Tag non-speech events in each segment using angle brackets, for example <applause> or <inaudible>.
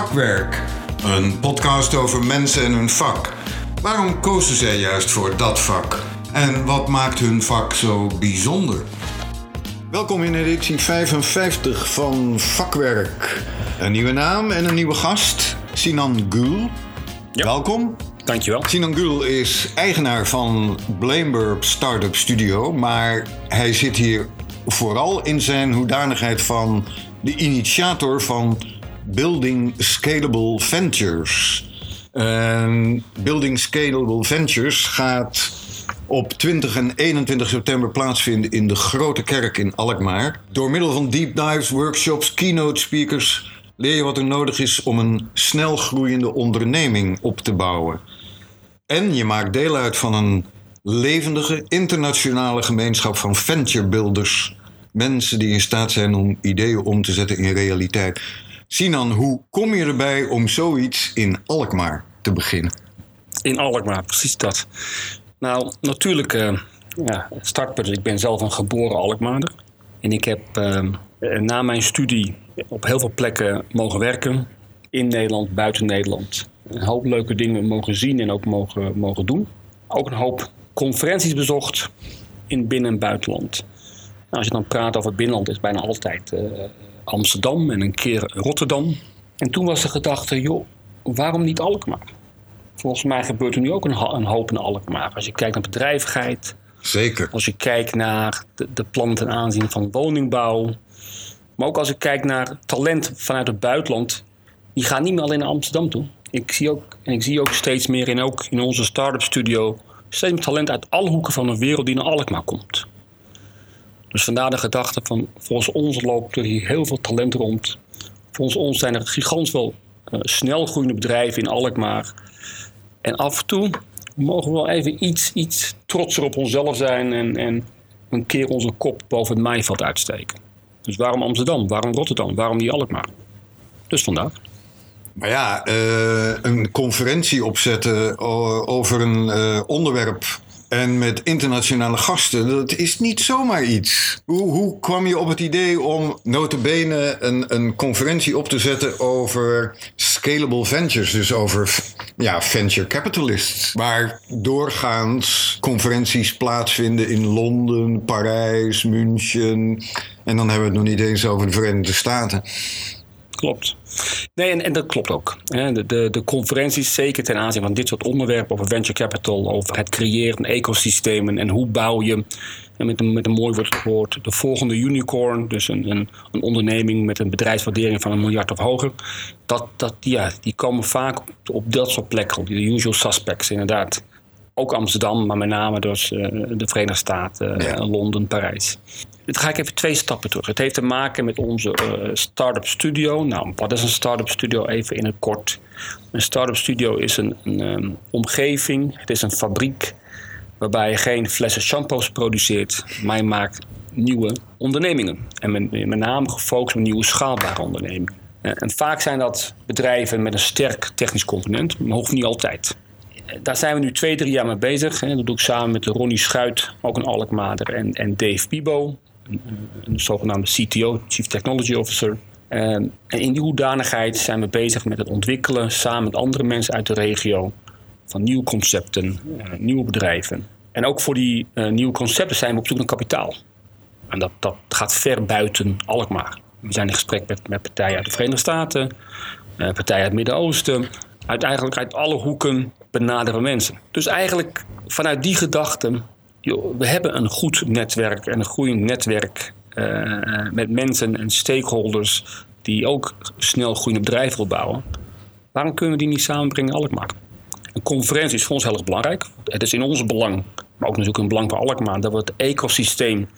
Vakwerk, een podcast over mensen en hun vak. Waarom kozen zij juist voor dat vak? En wat maakt hun vak zo bijzonder? Welkom in editie 55 van Vakwerk. Een nieuwe naam en een nieuwe gast, Sinan Gül. Ja. Welkom. Dankjewel. Sinan Gül is eigenaar van Blameburp Startup Studio, maar hij zit hier vooral in zijn hoedanigheid van de initiator van Building Scalable Ventures. En Building Scalable Ventures gaat op 20 en 21 september plaatsvinden in de Grote Kerk in Alkmaar. Door middel van deep dives, workshops, keynote speakers leer je wat er nodig is om een snel groeiende onderneming op te bouwen. En je maakt deel uit van een levendige internationale gemeenschap van venture builders. Mensen die in staat zijn om ideeën om te zetten in realiteit. Sinan, hoe kom je erbij om zoiets in Alkmaar te beginnen? In Alkmaar, precies dat. Nou, natuurlijk, eh ja, startpunt. Ik ben zelf een geboren Alkmaarder. En ik heb eh, na mijn studie op heel veel plekken mogen werken. In Nederland, buiten Nederland. Een hoop leuke dingen mogen zien en ook mogen, mogen doen. Ook een hoop conferenties bezocht in binnen- en buitenland. Nou, als je dan praat over het binnenland, is bijna altijd eh, Amsterdam en een keer Rotterdam. En toen was de gedachte, joh, waarom niet Alkmaar? Volgens mij gebeurt er nu ook een, een hoop in Alkmaar. Als je kijkt naar bedrijvigheid, Zeker. als je kijkt naar de, de plannen ten aanzien van woningbouw. Maar ook als ik kijk naar talent vanuit het buitenland. Die gaan niet meer alleen naar Amsterdam toe. Ik zie ook, en ik zie ook steeds meer in, ook in onze start-up studio... steeds meer talent uit alle hoeken van de wereld die naar Alkmaar komt. Dus vandaar de gedachte van... volgens ons loopt er hier heel veel talent rond. Volgens ons zijn er gigantisch wel eh, snel groeiende bedrijven in Alkmaar... En af en toe mogen we wel even iets, iets trotser op onszelf zijn en, en een keer onze kop boven het maaiveld uitsteken. Dus waarom Amsterdam? Waarom Rotterdam? Waarom niet Alkmaar? Dus vandaar. Maar ja, eh, een conferentie opzetten over een eh, onderwerp en met internationale gasten, dat is niet zomaar iets. Hoe, hoe kwam je op het idee om notabene een, een conferentie op te zetten over scalable ventures, dus over ja, venture capitalists, waar doorgaans conferenties plaatsvinden in Londen, Parijs, München en dan hebben we het nog niet eens over de Verenigde Staten. Klopt. Nee, en, en dat klopt ook. De, de, de conferenties, zeker ten aanzien van dit soort onderwerpen over venture capital, over het creëren van ecosystemen en hoe bouw je, en met een, met een mooi woord de volgende unicorn, dus een, een, een onderneming met een bedrijfswaardering van een miljard of hoger, dat, dat, ja, die komen vaak op, dat soort plekken, de usual suspects inderdaad. Ook Amsterdam, maar met name dus eh, de Verenigde Staten, eh, Ja. Londen, Parijs. Dan ga ik even twee stappen terug. Het heeft te maken met onze eh, start-up studio. Nou, wat is een start-up studio? Even in het kort. Een start-up studio is een, een ehm, omgeving, het is een fabriek waarbij je geen flessen shampoos produceert, maar je maakt nieuwe ondernemingen. En met, met name gefocust op nieuwe schaalbare ondernemingen. En vaak zijn dat bedrijven met een sterk technisch component, maar hoeft niet altijd. Daar zijn we nu twee, drie jaar mee bezig. Dat doe ik samen met Ronnie Schuit, ook een Alkmaarder, en, en Dave Pibo, een, zogenaamde CTO, Chief Technology Officer. Eh, En in die hoedanigheid zijn we bezig met het ontwikkelen, samen met andere mensen uit de regio, van nieuwe concepten, eh, nieuwe bedrijven. En ook voor die eh, nieuwe concepten zijn we op zoek naar kapitaal. En dat, dat gaat ver buiten Alkmaar. We zijn in gesprek met, met partijen uit de Verenigde Staten, eh, partijen uit het Midden-Oosten. Uit, eigenlijk uit alle hoeken benaderen mensen. Dus eigenlijk vanuit die gedachte, joh, we hebben een goed netwerk en een groeiend netwerk eh, met mensen en stakeholders die ook snel groeiende bedrijven wil bouwen. Waarom kunnen we die niet samenbrengen in Alkmaar? Een conferentie is voor ons heel erg belangrijk. Het is in ons belang, maar ook natuurlijk een belang voor Alkmaar, dat we het ecosysteem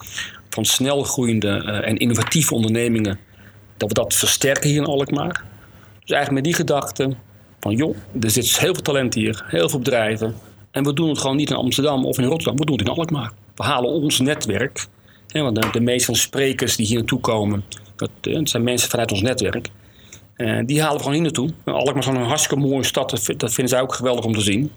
van snel groeiende eh, en innovatieve ondernemingen, dat we dat versterken hier in Alkmaar. Dus eigenlijk met die gedachte van joh, er zit heel veel talent hier, heel veel bedrijven. En we doen het gewoon niet in Amsterdam of in Rotterdam, we doen het in Alkmaar. We halen ons netwerk. Hè, want de, meeste van sprekers die hier naartoe komen, dat, eh, zijn mensen vanuit ons netwerk. Eh, die halen we gewoon hier naartoe. Alkmaar is een hartstikke mooie stad. Dat, vind- dat vinden zij ook geweldig om te zien.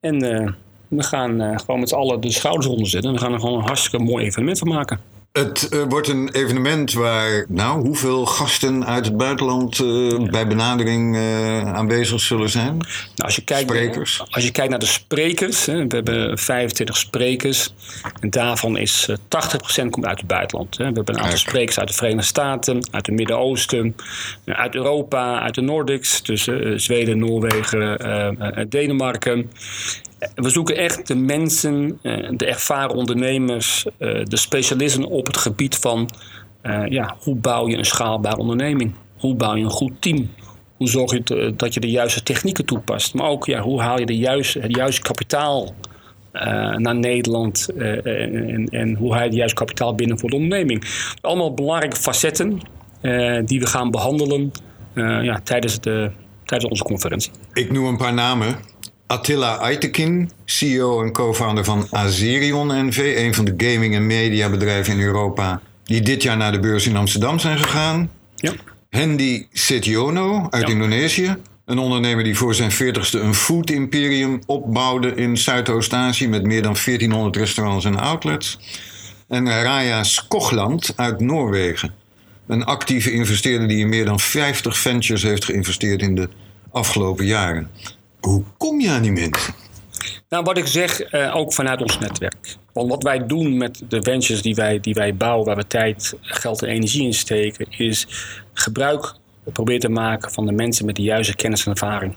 En eh, we gaan gewoon met z'n allen de schouders onder zetten. En we gaan er gewoon een hartstikke mooi evenement van maken. Het eh, wordt een evenement waar, nou, hoeveel gasten uit het buitenland eh, bij benadering eh, aanwezig zullen zijn? Nou, als, je kijkt, sprekers. als je kijkt naar de sprekers, hè, we hebben 25 sprekers. En daarvan is 80% komt uit het buitenland. Hè. We hebben een aantal sprekers uit de Verenigde Staten, uit het Midden-Oosten, uit Europa, uit de Nordics. Dus Zweden, Noorwegen, Denemarken. We zoeken echt de mensen, eh, de ervaren ondernemers, eh, de specialisten op het gebied van eh, ja, hoe bouw je een schaalbare onderneming? Hoe bouw je een goed team? Hoe zorg je dat je de juiste technieken toepast? Maar ook ja, hoe haal je de juiste, het juiste kapitaal naar Nederland en, en, hoe haal je het juiste kapitaal binnen voor de onderneming? Allemaal belangrijke facetten die we gaan behandelen ja, tijdens, de, tijdens onze conferentie. Ik noem een paar namen. Attila Aytekin, CEO en co-founder van Azerion NV, een van de gaming- en mediabedrijven in Europa, die dit jaar naar de beurs in Amsterdam zijn gegaan. Ja. Hendy Setiono uit Indonesië, een ondernemer die voor zijn 40ste een food imperium opbouwde in Zuidoost-Azië met meer dan 1400 restaurants en outlets. En Raya Skogland uit Noorwegen, een actieve investeerder die in meer dan 50 ventures heeft geïnvesteerd in de afgelopen jaren. Hoe kom je aan die mensen? Nou, wat ik zeg, uh, ook vanuit ons netwerk. Want wat wij doen met de ventures die wij, die wij bouwen, waar we tijd, geld en energie in steken, is gebruik proberen te maken van de mensen met de juiste kennis en ervaring.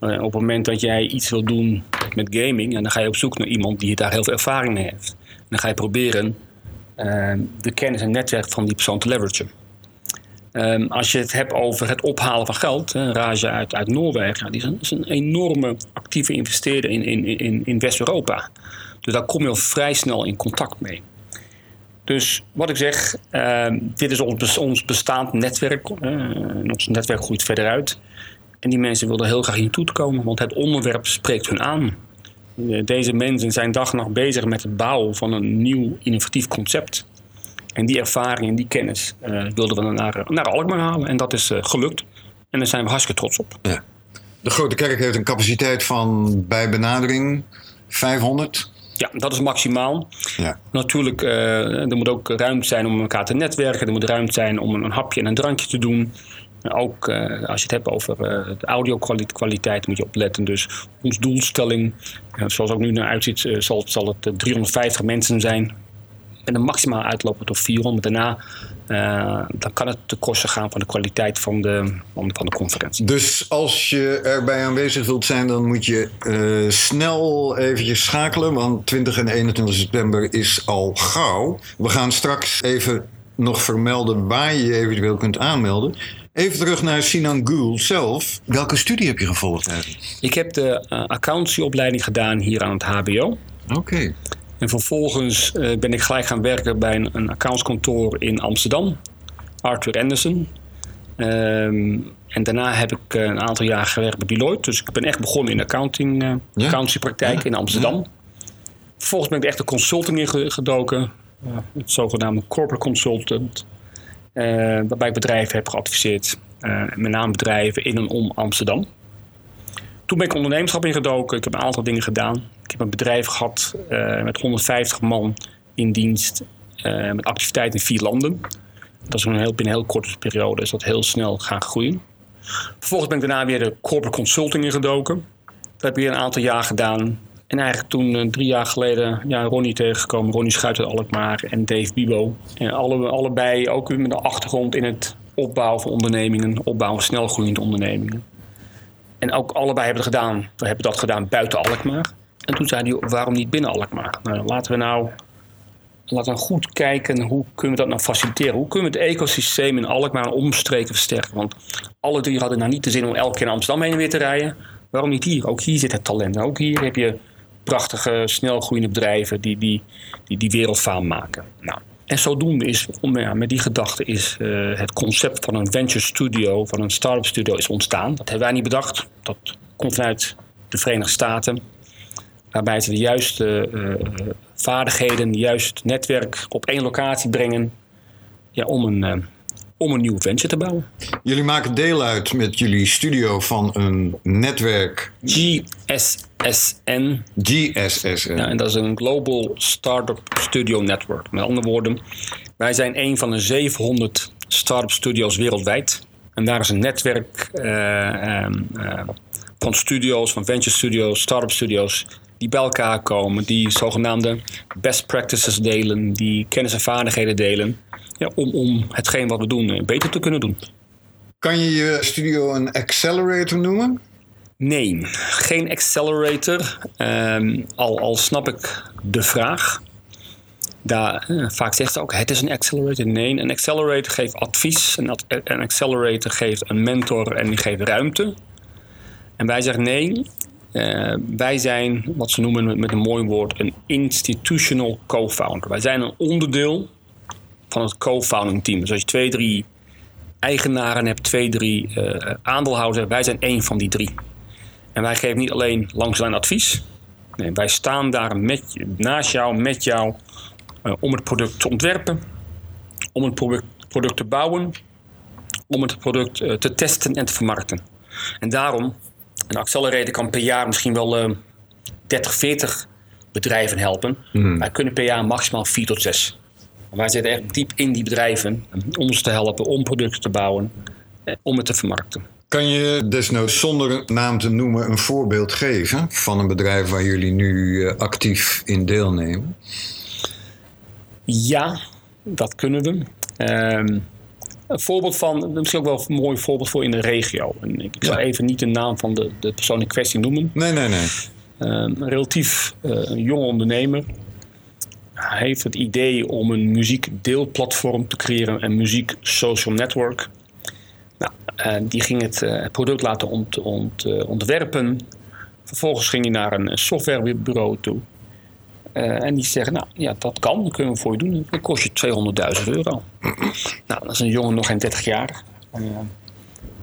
Uh, op het moment dat jij iets wil doen met gaming, en dan ga je op zoek naar iemand die daar heel veel ervaring mee heeft. Dan ga je proberen uh, de kennis en netwerk van die persoon te leveragen. Um, als je het hebt over het ophalen van geld, hè, Raja uit, uit Noorwegen, die is een, enorme actieve investeerder in, in, in, in West-Europa. Dus daar kom je al vrij snel in contact mee. Dus wat ik zeg, uh, dit is ons, ons bestaand netwerk. Ons netwerk groeit verder uit. En die mensen willen heel graag hier toe komen, want het onderwerp spreekt hun aan. Deze mensen zijn dag en nacht bezig met het bouwen van een nieuw innovatief concept. En die ervaring en die kennis uh, wilden we naar, naar Alkmaar halen. En dat is uh, gelukt. En daar zijn we hartstikke trots op. Ja. De Grote Kerk heeft een capaciteit van bij benadering 500. Ja, dat is maximaal. Ja. Natuurlijk, uh, er moet ook ruimte zijn om elkaar te netwerken. Er moet ruimte zijn om een hapje en een drankje te doen. Ook uh, als je het hebt over uh, de audio-kwaliteit, moet je opletten. Dus onze doelstelling, zoals ook nu naar uitziet, zal, zal het 350 mensen zijn en de maximaal uitlopen tot 400. Daarna uh, dan kan het te kosten gaan van de kwaliteit van de, van, de conferentie. Dus als je erbij aanwezig wilt zijn, dan moet je uh, snel eventjes schakelen. Want 20 en 21 september is al gauw. We gaan straks even nog vermelden waar je je eventueel kunt aanmelden. Even terug naar Sinan Gul zelf. Welke studie heb je gevolgd eigenlijk? Ik heb de uh, accountieopleiding gedaan hier aan het HBO. Oké. En vervolgens uh, ben ik gelijk gaan werken bij een, een accountskantoor in Amsterdam, Arthur Anderson. Um, en daarna heb ik uh, een aantal jaar gewerkt bij Deloitte. Dus ik ben echt begonnen in accounting, uh, ja? accountancypraktijk ja? in Amsterdam. Ja. Vervolgens ben ik echt de consulting ingedoken. het zogenaamde corporate consultant. waarbij ik bedrijven heb geadviseerd. met name bedrijven in en om Amsterdam. Toen ben ik ondernemerschap ingedoken. Ik heb een aantal dingen gedaan. Ik heb een bedrijf gehad uh, met 150 man in dienst. Uh, met activiteiten in vier landen. Dat is een heel, binnen een heel korte periode is dat heel snel gaan groeien. Vervolgens ben ik daarna weer de corporate consulting ingedoken. Dat heb ik weer een aantal jaar gedaan. En eigenlijk toen uh, drie jaar geleden ja, Ronnie tegengekomen. Ronnie Schuit uit Alkmaar en Dave Bibo. En alle, allebei ook met een achtergrond in het opbouwen van ondernemingen. Opbouwen van snelgroeiende ondernemingen. En ook allebei hebben gedaan. We hebben dat gedaan buiten Alkmaar. En toen zei hij, waarom niet binnen Alkmaar? Nou, laten we nou laten we goed kijken hoe kunnen we dat nou faciliteren. Hoe kunnen we het ecosysteem in Alkmaar en omstreken versterken? Want alle drie hadden nou niet de zin om elke keer naar Amsterdam heen en weer te rijden. Waarom niet hier? Ook hier zit het talent. Ook hier heb je prachtige, snelgroeiende bedrijven die, die, die, die maken. Nou, en zodoende is, om, ja, met die gedachte is uh, het concept van een venture studio, van een start-up studio is ontstaan. Dat hebben wij niet bedacht. Dat komt vanuit de Verenigde Staten. Waarbij ze de juiste uh, vaardigheden, het juiste netwerk op één locatie brengen. Ja, om, een, uh, om een nieuw venture te bouwen. Jullie maken deel uit met jullie studio van een netwerk GSSN. GSSN. Ja, en dat is een Global Startup Studio Network. Met andere woorden, wij zijn een van de 700 startup studios wereldwijd. En daar is een netwerk uh, uh, van studio's, van venture studios, startup studios, die bij elkaar komen, die zogenaamde best practices delen, die kennis en vaardigheden delen, ja, om, om hetgeen wat we doen eh, beter te kunnen doen. Kan je je studio een accelerator noemen? Nee, geen accelerator. Um, al, al snap ik de vraag. Daar, eh, vaak zegt ze ook, het is een accelerator. Nee, een accelerator geeft advies. Een, een accelerator geeft een mentor en die geeft ruimte. En wij zeggen nee, uh, wij zijn wat ze noemen met een mooi woord een institutional co-founder. Wij zijn een onderdeel van het co-founding team. Dus als je twee, drie eigenaren hebt, twee, drie uh, aandeelhouders, wij zijn één van die drie. En wij geven niet alleen langslijn advies. Nee, wij staan daar met, naast jou, met jou, uh, om het product te ontwerpen, om het product, product te bouwen, om het product uh, te testen en te vermarkten. En daarom, een accelerator kan per jaar misschien wel uh, 30, 40 bedrijven helpen. Mm. Wij kunnen per jaar maximaal 4 tot 6. Wij zitten echt diep in die bedrijven om ze te helpen, om producten te bouwen, om het te vermarkten. Kan je desnoods zonder naam te noemen een voorbeeld geven van een bedrijf waar jullie nu actief in deelnemen? Ja, dat kunnen we. Um, een voorbeeld van, misschien ook wel een mooi voorbeeld voor in de regio. En ik zal ja. even niet de naam van de, de persoon in kwestie noemen. Nee, nee, nee. Um, een relatief uh, een jonge ondernemer. Hij heeft het idee om een muziekdeelplatform te creëren, een muziek social network. Nou, uh, die ging het uh, product laten ont, ont, ontwerpen. Vervolgens ging hij naar een softwarebureau toe. En die zeggen, nou ja, dat kan, dat kunnen we voor je doen. Dat kost je 200.000 euro. nou, dat is een jongen nog geen 30 jaar.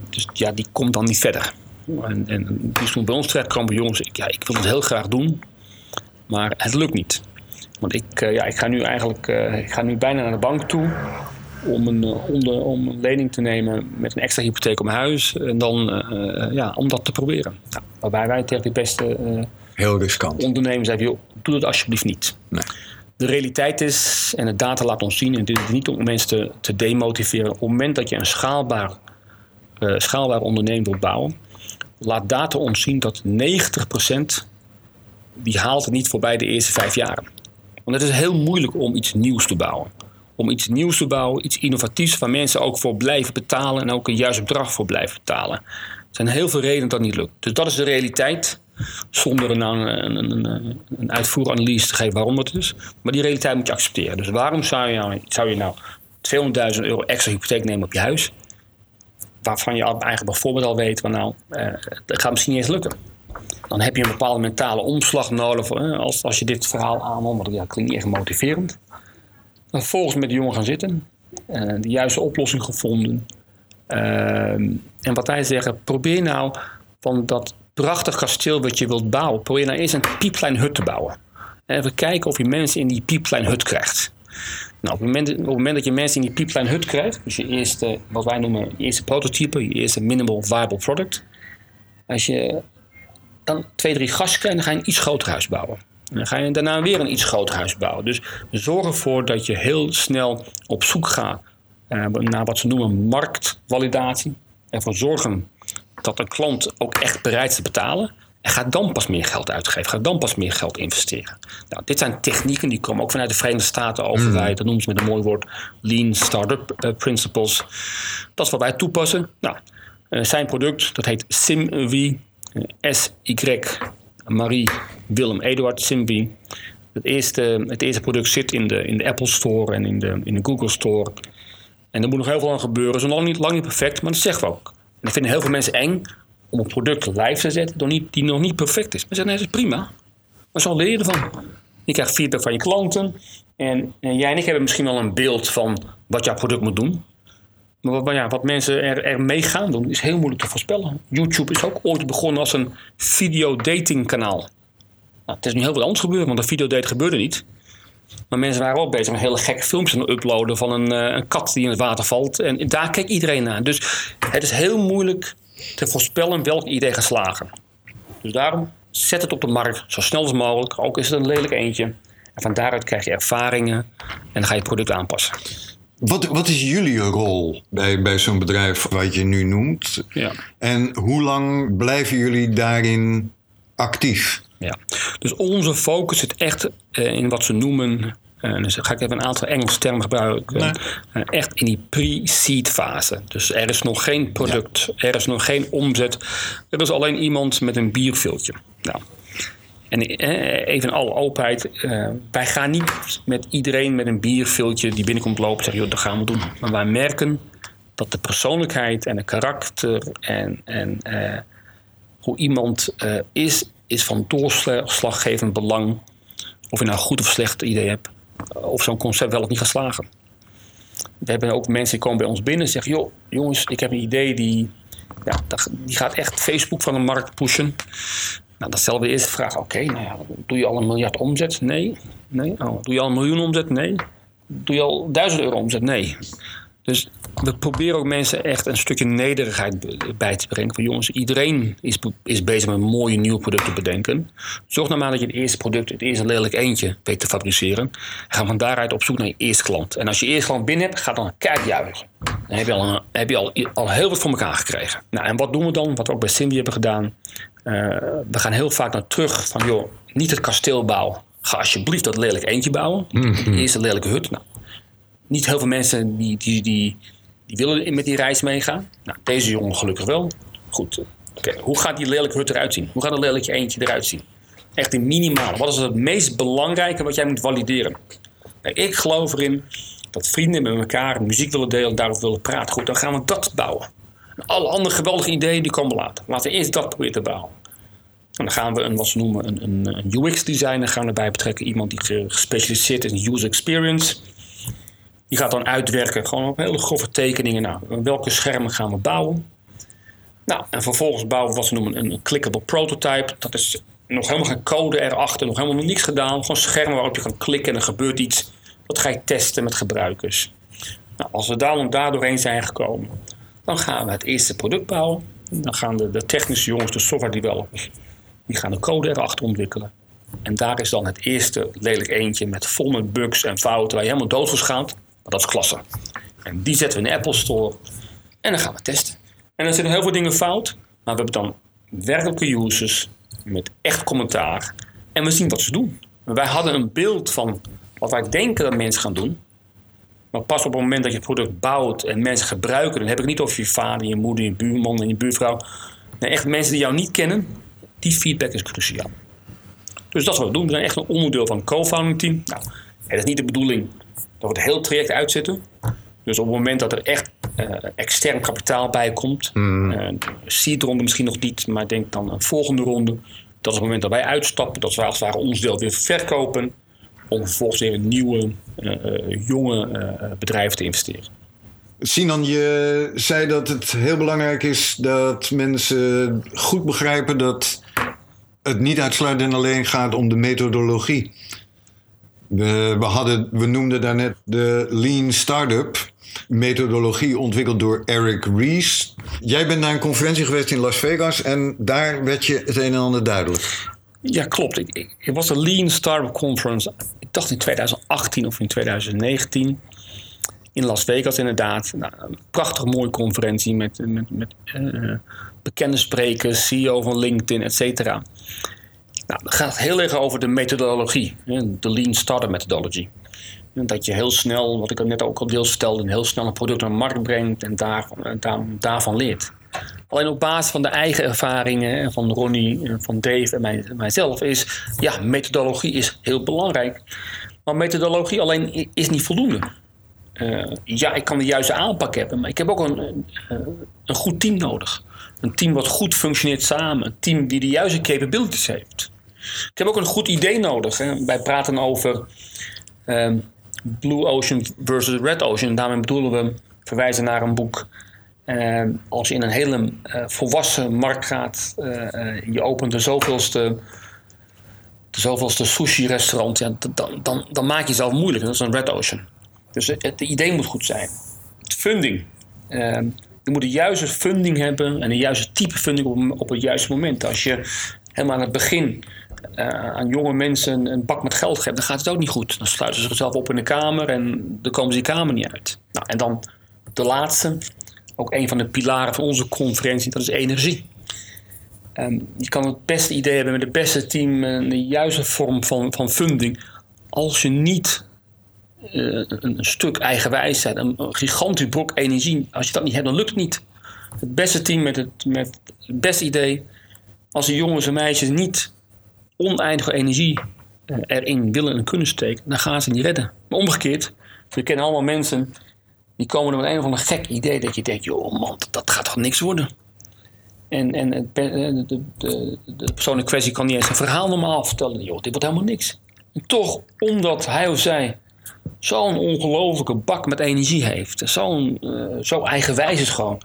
Dus ja, die komt dan niet verder. En, en die is toen bij ons terechtgekomen, jongens, ik, ja, ik wil het heel graag doen, maar het lukt niet. Want ik, uh, ja, ik ga nu eigenlijk, ik ga nu bijna naar de bank toe om een, onder, om een lening te nemen met een extra hypotheek op mijn huis. En dan, ja, om dat te proberen. Nou, waarbij wij tegen de beste Heel riskant. Ondernemers zeggen, joh, doe dat alsjeblieft niet. Nee. De realiteit is, en de data laat ons zien, en dit is niet om mensen te, te demotiveren. Op het moment dat je een schaalbaar, uh, schaalbaar onderneming wilt bouwen, laat data ons zien dat 90% die haalt het niet voorbij de eerste vijf jaren. Want het is heel moeilijk om iets nieuws te bouwen. Om iets nieuws te bouwen, iets innovatiefs waar mensen ook voor blijven betalen en ook een juist bedrag voor blijven betalen. Er zijn heel veel redenen dat niet lukt. Dus dat is de realiteit. Zonder een, een, een, een uitvoeranalyse te geven waarom dat is. Maar die realiteit moet je accepteren. Dus waarom zou je nou, zou je nou 200.000 euro extra hypotheek nemen op je huis? Waarvan je eigenlijk bijvoorbeeld al weet, van nou, eh, dat gaat misschien niet eens lukken. Dan heb je een bepaalde mentale omslag nodig eh, als, als je dit verhaal aanhoort. Want ja, dat klinkt niet echt motiverend. Dan vervolgens met de jongen gaan zitten. Uh, de juiste oplossing gevonden. Uh, en wat wij zeggen, probeer nou van dat prachtig kasteel wat je wilt bouwen, probeer nou eerst een piepklein hut te bouwen. En even kijken of je mensen in die piepklein hut krijgt. Nou, op het, moment, op het moment dat je mensen in die piepklein hut krijgt, dus je eerste, wat wij noemen, je eerste prototype, je eerste minimal viable product. Als je dan twee, drie gasten krijgt, dan ga je een iets groter huis bouwen. En dan ga je daarna weer een iets groter huis bouwen. Dus zorg ervoor dat je heel snel op zoek gaat uh, naar wat ze noemen marktvalidatie. Ervoor zorgen dat een klant ook echt bereid is te betalen. En gaat dan pas meer geld uitgeven. Gaat dan pas meer geld investeren. Nou, dit zijn technieken die komen ook vanuit de Verenigde Staten over. Mm. Dat noemen ze met een mooi woord Lean Startup uh, Principles. Dat is wat wij toepassen. Nou, uh, zijn product, dat heet SimV. Uh, S-Y Marie Willem Eduard SimV. Het eerste, het eerste product zit in de, in de Apple Store en in de, in de Google Store. En er moet nog heel veel aan gebeuren. Het is lang niet, lang niet perfect, maar dat zeggen we ook. En dat vinden heel veel mensen eng om een product live te zetten niet, die nog niet perfect is. Maar ze zeggen, nee, dat is prima. Maar zo leer je ervan. Je krijgt feedback van je klanten. En, en, jij en ik hebben misschien wel een beeld van wat jouw product moet doen. Maar wat, ja, wat mensen er, er mee gaan doen, is heel moeilijk te voorspellen. YouTube is ook ooit begonnen als een videodating kanaal. Nou, het is nu heel wat anders gebeurd, want een videodate gebeurde niet. Maar mensen waren ook bezig met hele gekke filmpjes te uploaden van een, eh, een kat die in het water valt. En daar kijkt iedereen naar. Dus het is heel moeilijk te voorspellen welk idee gaat slagen. Dus daarom zet het op de markt zo snel als mogelijk. Ook is het een lelijk eentje. En van daaruit krijg je ervaringen en dan ga je het product aanpassen. Wat, wat is jullie rol bij, bij zo'n bedrijf wat je nu noemt? Ja. En hoe lang blijven jullie daarin actief? Ja. Dus onze focus zit echt eh, in wat ze noemen. Uh, dus ga ik even een aantal Engelse termen gebruiken. Nee. Uh, echt in die pre-seed fase. Dus er is nog geen product, er is nog geen omzet. Er is alleen iemand met een bierviltje. Nou. En eh, even in alle openheid, uh, wij gaan niet met iedereen met een bierviltje die binnenkomt lopen zeggen, joh, dat gaan we doen. Maar wij merken dat de persoonlijkheid en de karakter en, en uh, hoe iemand is, is van doorslaggevend belang. Of je nou goed of slecht idee hebt, of zo'n concept wel of niet gaat slagen. We hebben ook mensen die komen bij ons binnen en zeggen: joh, jongens, ik heb een idee die, ja, die gaat echt Facebook van de markt pushen. Nou, we eerst de vraag: oké, nou doe je al een miljard omzet? Nee. nee. Oh, doe je al een miljoen omzet? Nee. Doe je al duizend euro omzet? Nee. Dus we proberen ook mensen echt een stukje nederigheid bij te brengen. Van jongens, iedereen is, is bezig met mooie nieuwe producten bedenken. Zorg nou maar dat je het eerste product, het eerste lelijk eentje, weet te fabriceren. Ga van daaruit op zoek naar je eerste klant. En als je eerste klant binnen hebt, ga dan kijkjuichen. Dan heb je, al, heb je al, al heel wat voor elkaar gekregen. Nou, en wat doen we dan? Wat we ook bij Cindy hebben gedaan. Uh, we gaan heel vaak naar terug van, joh, niet het kasteel bouwen. Ga alsjeblieft dat lelijk eentje bouwen. Mm -hmm. De eerste lelijke hut. Nou, niet heel veel mensen die, die, die, die willen met die reis meegaan. Nou, deze jongen gelukkig wel. Goed, okay. hoe gaat die lelijke hut eruit zien? Hoe gaat een lelijke eentje eruit zien? Echt in minimale. Wat is het meest belangrijke wat jij moet valideren? Nou, ik geloof erin dat vrienden met elkaar muziek willen delen, daarover willen praten. Goed, dan gaan we dat bouwen. En alle andere geweldige ideeën die komen later. Laten we eerst dat proberen te bouwen. Dan gaan we een, wat ze noemen een, een, een UX-designer gaan erbij betrekken. Iemand die gespecialiseerd is in user experience. Die gaat dan uitwerken, gewoon op hele grove tekeningen. Nou, welke schermen gaan we bouwen? Nou, en vervolgens bouwen we wat ze noemen een clickable prototype. Dat is nog helemaal geen code erachter, nog helemaal niks gedaan. Gewoon schermen waarop je kan klikken en er gebeurt iets. Dat ga je testen met gebruikers. Nou, als we daar, daar doorheen zijn gekomen, dan gaan we het eerste product bouwen. Dan gaan de, de technische jongens, de software developers, die gaan de code erachter ontwikkelen. En daar is dan het eerste lelijk eentje met vol met bugs en fouten waar je helemaal doodgeschaamt. Maar dat is klasse. En die zetten we in de Apple Store. En dan gaan we testen. En dan zitten heel veel dingen fout. Maar we hebben dan werkelijke users met echt commentaar. En we zien wat ze doen. Wij hadden een beeld van wat wij denken dat mensen gaan doen. Maar pas op het moment dat je product bouwt en mensen gebruiken, dan heb ik niet over je vader, je moeder, je buurman en je buurvrouw. Nee, echt mensen die jou niet kennen, die feedback is cruciaal. Dus dat is wat we doen. We zijn echt een onderdeel van een co-founding team. Nou, het is niet de bedoeling dat we het hele traject uitzetten. Dus op het moment dat er echt uh, extern kapitaal bij komt, mm. uh, seed ronde misschien nog niet, maar denk dan een volgende ronde. Dat is het moment dat wij uitstappen, dat we als het ware ons deel weer verkopen, om vervolgens weer in nieuwe, uh, jonge bedrijven te investeren. Sinan, je zei dat het heel belangrijk is dat mensen goed begrijpen dat het niet uitsluitend alleen gaat om de methodologie. We, we, hadden, we noemden daarnet de Lean Startup methodologie ontwikkeld door Eric Ries. Jij bent naar een conferentie geweest in Las Vegas en daar werd je het een en ander duidelijk. Ja, klopt. Ik, ik, was een Lean Startup Conference, ik dacht in 2018 of in 2019. In Las Vegas inderdaad. Nou, een prachtig mooie conferentie met, met, met uh, bekende sprekers, CEO van LinkedIn, et cetera. Nou, het gaat heel erg over de methodologie, de Lean Startup Methodology. Dat je heel snel, wat ik net ook al deels vertelde, heel snel een product naar de markt brengt en daarvan, daar, daarvan leert. Alleen op basis van de eigen ervaringen van Ronnie, van Dave en mij, mijzelf is, ja, methodologie is heel belangrijk. Maar methodologie alleen is niet voldoende. Uh, ja, ik kan de juiste aanpak hebben, maar ik heb ook een, een goed team nodig. Een team wat goed functioneert samen. Een team die de juiste capabilities heeft. Ik heb ook een goed idee nodig. Hè. Wij praten over um, Blue Ocean versus Red Ocean. Daarmee bedoelen we verwijzen naar een boek. Uh, als je in een hele uh, volwassen markt gaat, je opent de zoveelste zoveelste sushi-restaurant, dan, dan, dan maak je jezelf moeilijk. Dat is een red ocean. Dus het, idee moet goed zijn. Funding. Ehm, je moet de juiste funding hebben en de juiste type funding op, op het juiste moment. Als je helemaal aan het begin eh, aan jonge mensen een bak met geld geeft, dan gaat het ook niet goed. Dan sluiten ze zichzelf op in de kamer en dan komen ze die kamer niet uit. Nou, en dan de laatste, ook een van de pilaren van onze conferentie, dat is energie. Ehm, je kan het beste idee hebben met het beste team, en de juiste vorm van, van funding. Als je niet een, een, stuk eigen wijsheid, een, gigantisch brok energie, als je dat niet hebt, dan lukt het niet. Het beste team met het, met beste idee, als de jongens en meisjes niet oneindige energie eh, erin willen en kunnen steken, dan gaan ze niet redden. Maar omgekeerd, we kennen allemaal mensen die komen er met een of ander gek idee dat je denkt, joh man, dat gaat toch niks worden. En, en eh, de, de, de, de persoon in kwestie kan niet eens een verhaal normaal vertellen. Joh, dit wordt helemaal niks. En toch, omdat hij of zij zo'n ongelofelijke bak met energie heeft. Zo'n, uh, zo eigenwijs is gewoon.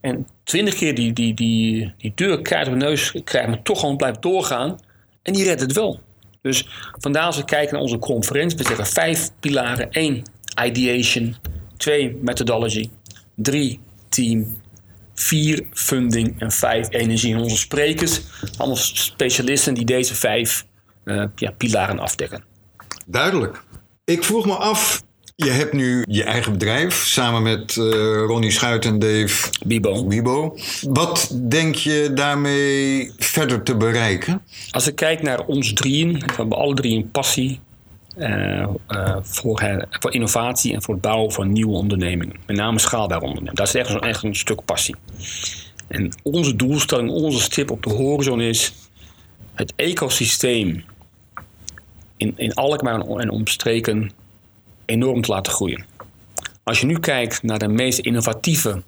En twintig keer die, die, die, die deur krijgt op de neus krijgt, toch gewoon blijft doorgaan. En die redt het wel. Dus vandaar als we kijken naar onze conferentie, we zeggen vijf pilaren. één, ideation. Twee, methodology. Drie, team. Vier, funding. En vijf, energie. En onze sprekers, allemaal specialisten die deze vijf uh, ja, pilaren afdekken. Duidelijk. Ik vroeg me af, je hebt nu je eigen bedrijf samen met uh, Ronnie Schuit en Dave Bibo. Bibo. Wat denk je daarmee verder te bereiken? Als ik kijk naar ons drieën, we hebben alle drie een passie uh, uh, voor, voor, innovatie en voor het bouwen van nieuwe ondernemingen. Met name schaalbare ondernemingen. Dat is echt, echt een stuk passie. En onze doelstelling, onze stip op de horizon is het ecosysteem in, in Alkmaar en omstreken enorm te laten groeien. Als je nu kijkt naar de meest innovatieve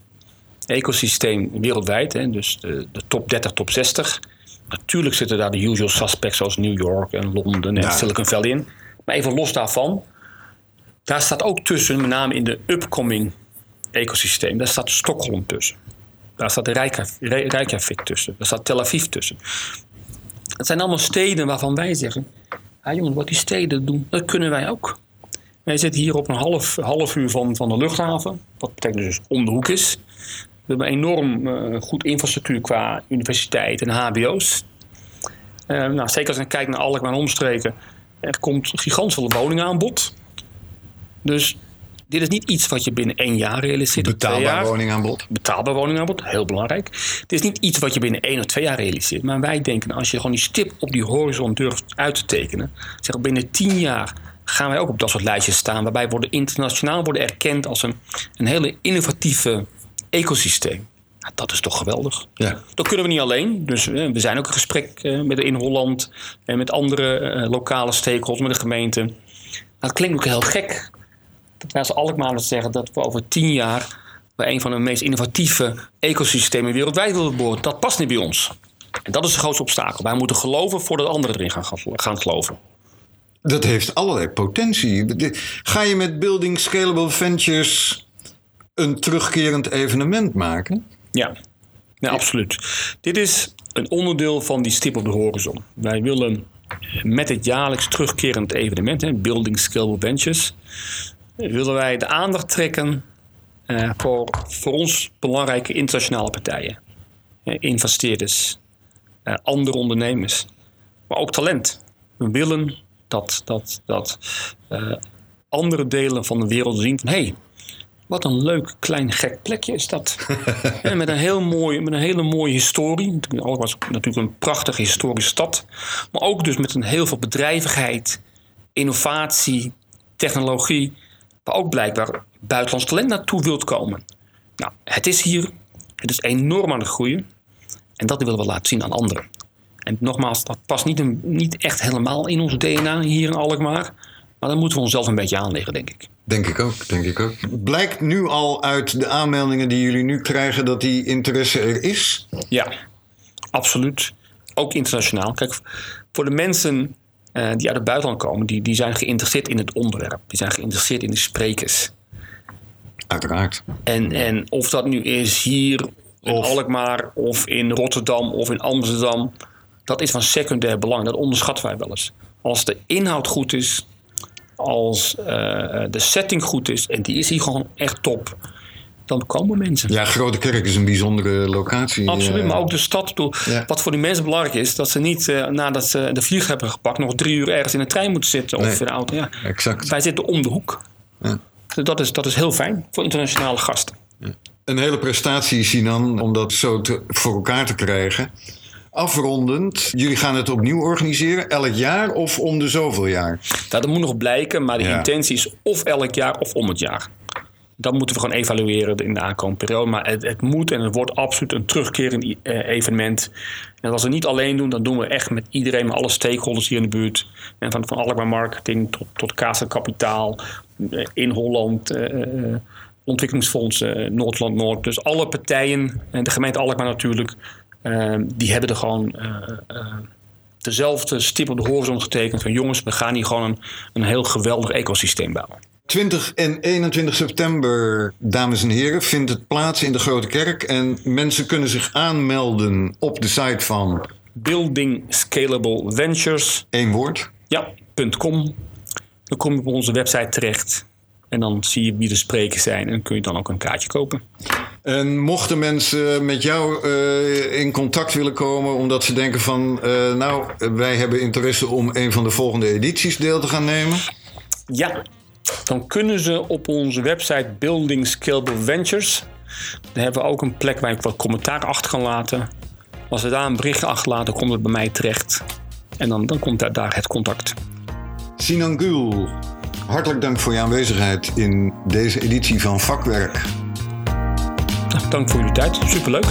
ecosysteem wereldwijd, hè, dus de, de, top 30, top 60. Natuurlijk zitten daar de usual suspects zoals New York en Londen en ja. Silicon Valley in. Maar even los daarvan, daar staat ook tussen, met name in de upcoming ecosysteem, daar staat Stockholm tussen. Daar staat Reykjavik tussen. Daar staat Tel Aviv tussen. Het zijn allemaal steden waarvan wij zeggen: ja, jongens, wat die steden doen, dat kunnen wij ook. Wij zitten hier op een half, half uur van, van de luchthaven, wat betekent dus om de hoek is. We hebben enorm uh, goed infrastructuur qua universiteit en HBO's. Uh, nou, zeker als je kijkt naar en omstreken, er komt gigantisch woningaanbod. Dus dit is niet iets wat je binnen één jaar realiseert. Betaalbaar woningaanbod. Betaalbaar woningaanbod, heel belangrijk. Het is niet iets wat je binnen één of twee jaar realiseert. Maar wij denken, als je gewoon die stip op die horizon durft uit te tekenen. Zeg binnen tien jaar gaan wij ook op dat soort lijstjes staan. Waarbij worden internationaal worden erkend als een, een hele innovatieve ecosysteem. Nou, dat is toch geweldig. Ja. Dat kunnen we niet alleen. Dus we zijn ook in gesprek met in Holland en met andere lokale stakeholders, met de gemeente. Nou, dat klinkt ook heel gek dat wij als Alkmaarders zeggen dat we over tien jaar bij een van de meest innovatieve ecosystemen wereldwijd willen boren. Dat past niet bij ons. En dat is de grootste obstakel. Wij moeten geloven voordat anderen erin gaan, gaan geloven. Dat heeft allerlei potentie. Ga je met Building Scalable Ventures een terugkerend evenement maken? Ja, ja, absoluut. Dit is een onderdeel van die stip op de horizon. Wij willen met het jaarlijks terugkerend evenement, hè, Building Scalable Ventures, willen wij de aandacht trekken uh, voor, voor ons belangrijke internationale partijen. Uh, investeerders, uh, andere ondernemers, maar ook talent. We willen dat, dat, dat andere delen van de wereld zien van hé, hey, wat een leuk klein gek plekje is dat. <laughs> met, een heel mooi, met een hele mooie historie. Het was natuurlijk een prachtige historische stad. Maar ook dus met een heel veel bedrijvigheid, innovatie, technologie waar ook blijkbaar buitenlands talent naartoe wilt komen. Nou, het is hier, het is enorm aan het groeien en dat willen we laten zien aan anderen. En nogmaals, dat past niet, een, niet echt helemaal in ons DNA hier in Alkmaar, maar dan moeten we onszelf een beetje aanleggen, denk ik. Denk ik ook, denk ik ook. Blijkt nu al uit de aanmeldingen die jullie nu krijgen dat die interesse er is? Ja, absoluut. Ook internationaal. Kijk, voor de mensen uh, die uit het buitenland komen, die, die zijn geïnteresseerd in het onderwerp. Die zijn geïnteresseerd in de sprekers. Uiteraard. En, en of dat nu is hier in of. Alkmaar of in Rotterdam of in Amsterdam, dat is van secundair belang. Dat onderschatten wij wel eens. als de inhoud goed is, als uh, de setting goed is, en die is hier gewoon echt top, dan komen mensen. Ja, Grote Kerk is een bijzondere locatie. Absoluut, maar ook de stad. Ja. Wat voor die mensen belangrijk is, dat ze niet uh, nadat ze de vlieg hebben gepakt, nog drie uur ergens in een trein moeten zitten of in de auto. Ja. Exact. Wij zitten om de hoek. Ja. Dus dat is, dat is heel fijn voor internationale gasten. Ja. Een hele prestatie, Sinan, om dat zo te, voor elkaar te krijgen. Afrondend, jullie gaan het opnieuw organiseren, elk jaar of om de zoveel jaar? Nou, dat moet nog blijken, maar de intentie is of elk jaar of om het jaar. Dat moeten we gewoon evalueren in de aankomende periode. Maar het, het moet en het wordt absoluut een terugkerend eh, evenement. En als we niet alleen doen, dan doen we echt met iedereen, met alle stakeholders hier in de buurt. En van, van Alkmaar Marketing tot, tot Kaas Kapitaal, eh, in Holland, uh, Ontwikkelingsfonds Noordland Noord. Dus alle partijen, en de gemeente Alkmaar natuurlijk, die hebben er gewoon dezelfde stip op de horizon getekend. Van jongens, we gaan hier gewoon een, een heel geweldig ecosysteem bouwen. 20 en 21 september, dames en heren, vindt het plaats in de Grote Kerk. En mensen kunnen zich aanmelden op de site van... Building Scalable Ventures. Eén woord. Ja, .com. Dan kom je op onze website terecht. En dan zie je wie de sprekers zijn en kun je dan ook een kaartje kopen. En mochten mensen met jou uh, in contact willen komen omdat ze denken van... Uh, nou, wij hebben interesse om een van de volgende edities deel te gaan nemen? Ja, dan kunnen ze op onze website Building Scalable Ventures. Daar hebben we ook een plek waar ik wat commentaar achter kan laten. Als ze daar een bericht achterlaten, komt het bij mij terecht. En dan, dan komt daar, daar het contact. Sinan Gul, hartelijk dank voor je aanwezigheid in deze editie van Vakwerk. Dank voor jullie tijd, superleuk.